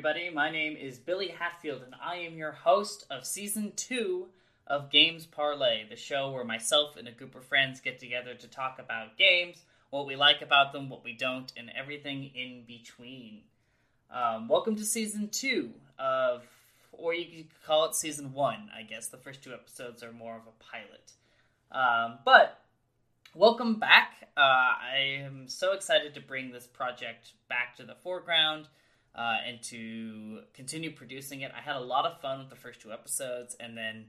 everybody. My name is Billy Hatfield, and I am your host of season two of Games Parlay, the show where myself and a group of friends get together to talk about games, what we like about them, what we don't, and everything in between. Um, welcome to season two of, or you could call it season one, I guess. The first two episodes are more of a pilot. Um, but welcome back. Uh, I am so excited to bring this project back to the foreground uh, and to continue producing it. I had a lot of fun with the first two episodes, and then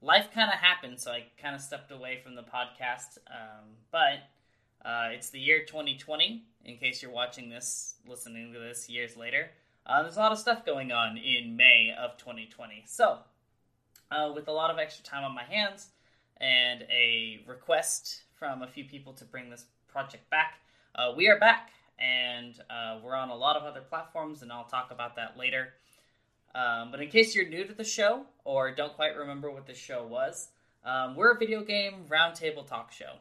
life kind of happened, so I kind of stepped away from the podcast. Um, but uh, it's the year 2020, in case you're watching this, listening to this years later. Uh, there's a lot of stuff going on in May of 2020. So, uh, with a lot of extra time on my hands and a request from a few people to bring this project back. Uh, we are back, and uh, we're on a lot of other platforms, and I'll talk about that later. Um, but in case you're new to the show or don't quite remember what the show was, um, we're a video game roundtable talk show.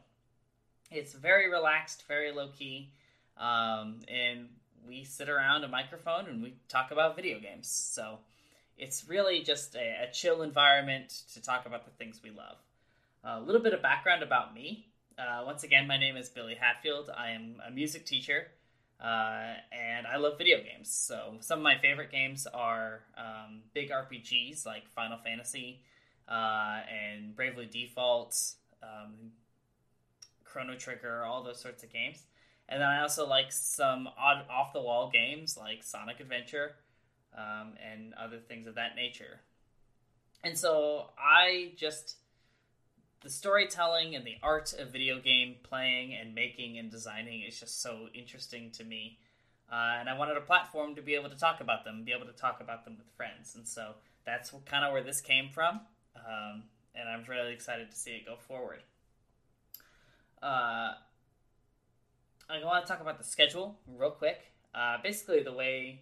It's very relaxed, very low key, um, and we sit around a microphone and we talk about video games. So it's really just a, a chill environment to talk about the things we love. A little bit of background about me. Uh, once again, my name is Billy Hatfield. I am a music teacher, uh, and I love video games. So some of my favorite games are um, big RPGs like Final Fantasy uh, and Bravely Default, um, Chrono Trigger, all those sorts of games. And then I also like some odd off the wall games like Sonic Adventure um, and other things of that nature. And so I just the storytelling and the art of video game playing and making and designing is just so interesting to me. Uh, and I wanted a platform to be able to talk about them, be able to talk about them with friends. And so that's kind of where this came from. Um, and I'm really excited to see it go forward. Uh, I want to talk about the schedule real quick. Uh, basically, the way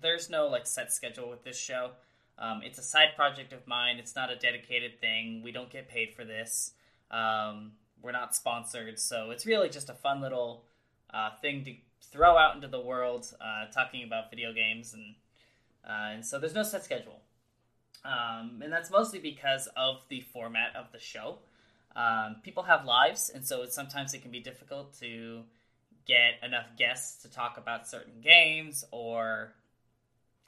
there's no like set schedule with this show. Um, it's a side project of mine. It's not a dedicated thing. We don't get paid for this. Um, we're not sponsored, so it's really just a fun little uh, thing to throw out into the world, uh, talking about video games, and uh, and so there's no set schedule, um, and that's mostly because of the format of the show. Um, people have lives, and so sometimes it can be difficult to get enough guests to talk about certain games or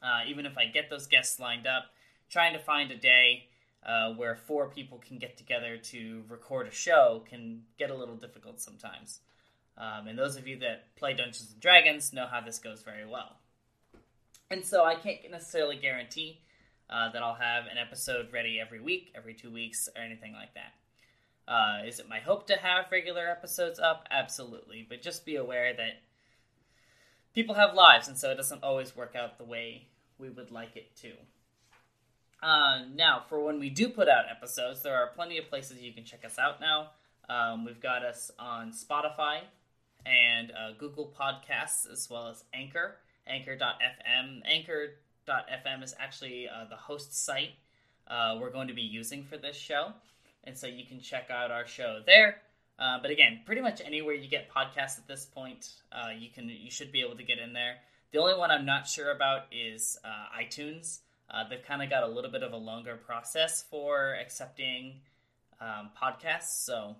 uh, even if I get those guests lined up, trying to find a day uh, where four people can get together to record a show can get a little difficult sometimes. Um, and those of you that play Dungeons and Dragons know how this goes very well. And so I can't necessarily guarantee uh, that I'll have an episode ready every week, every two weeks, or anything like that. Uh, is it my hope to have regular episodes up? Absolutely. But just be aware that people have lives, and so it doesn't always work out the way we would like it to. Uh, now, for when we do put out episodes, there are plenty of places you can check us out now. Um, we've got us on Spotify and uh, Google Podcasts, as well as Anchor, Anchor.fm. Anchor.fm is actually uh, the host site uh, we're going to be using for this show. And so you can check out our show there. Uh, but again, pretty much anywhere you get podcasts at this point, uh, you can you should be able to get in there. The only one I'm not sure about is uh, iTunes. Uh, they've kind of got a little bit of a longer process for accepting um, podcasts, so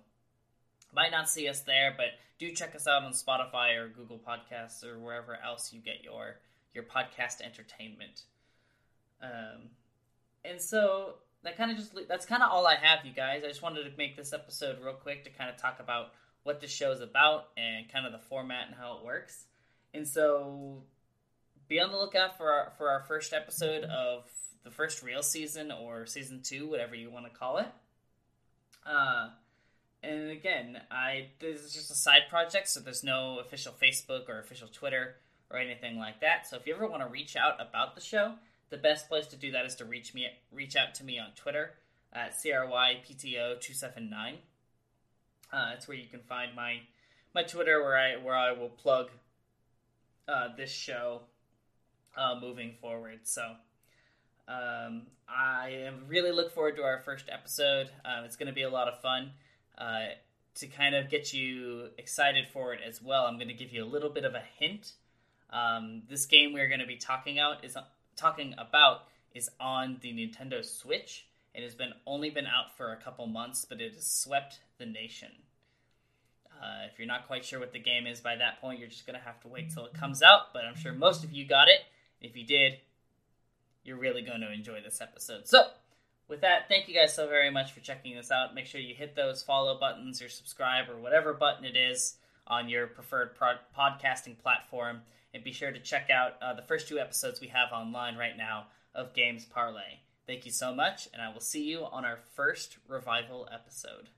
might not see us there. But do check us out on Spotify or Google Podcasts or wherever else you get your your podcast entertainment. Um, and so that kind of just that's kind of all I have, you guys. I just wanted to make this episode real quick to kind of talk about what the show is about and kind of the format and how it works. And so be on the lookout for our, for our first episode of the first real season or season two, whatever you want to call it. Uh, and again, I this is just a side project, so there's no official Facebook or official Twitter or anything like that. So if you ever want to reach out about the show, the best place to do that is to reach me reach out to me on Twitter at crypto279. Uh, where you can find my my Twitter where I where I will plug uh, this show uh, moving forward. So um, I really look forward to our first episode. Um, it's going to be a lot of fun. Uh, to kind of get you excited for it as well, I'm going to give you a little bit of a hint. Um, this game we're going to be talking out is talking about is on the Nintendo Switch. It has been only been out for a couple months, but it has swept the nation. Uh, if you're not quite sure what the game is by that point, you're just going to have to wait till it comes out. But I'm sure most of you got it. If you did, you're really going to enjoy this episode. So, with that, thank you guys so very much for checking this out. Make sure you hit those follow buttons or subscribe or whatever button it is on your preferred pro- podcasting platform. And be sure to check out uh, the first two episodes we have online right now of Games Parlay. Thank you so much, and I will see you on our first revival episode.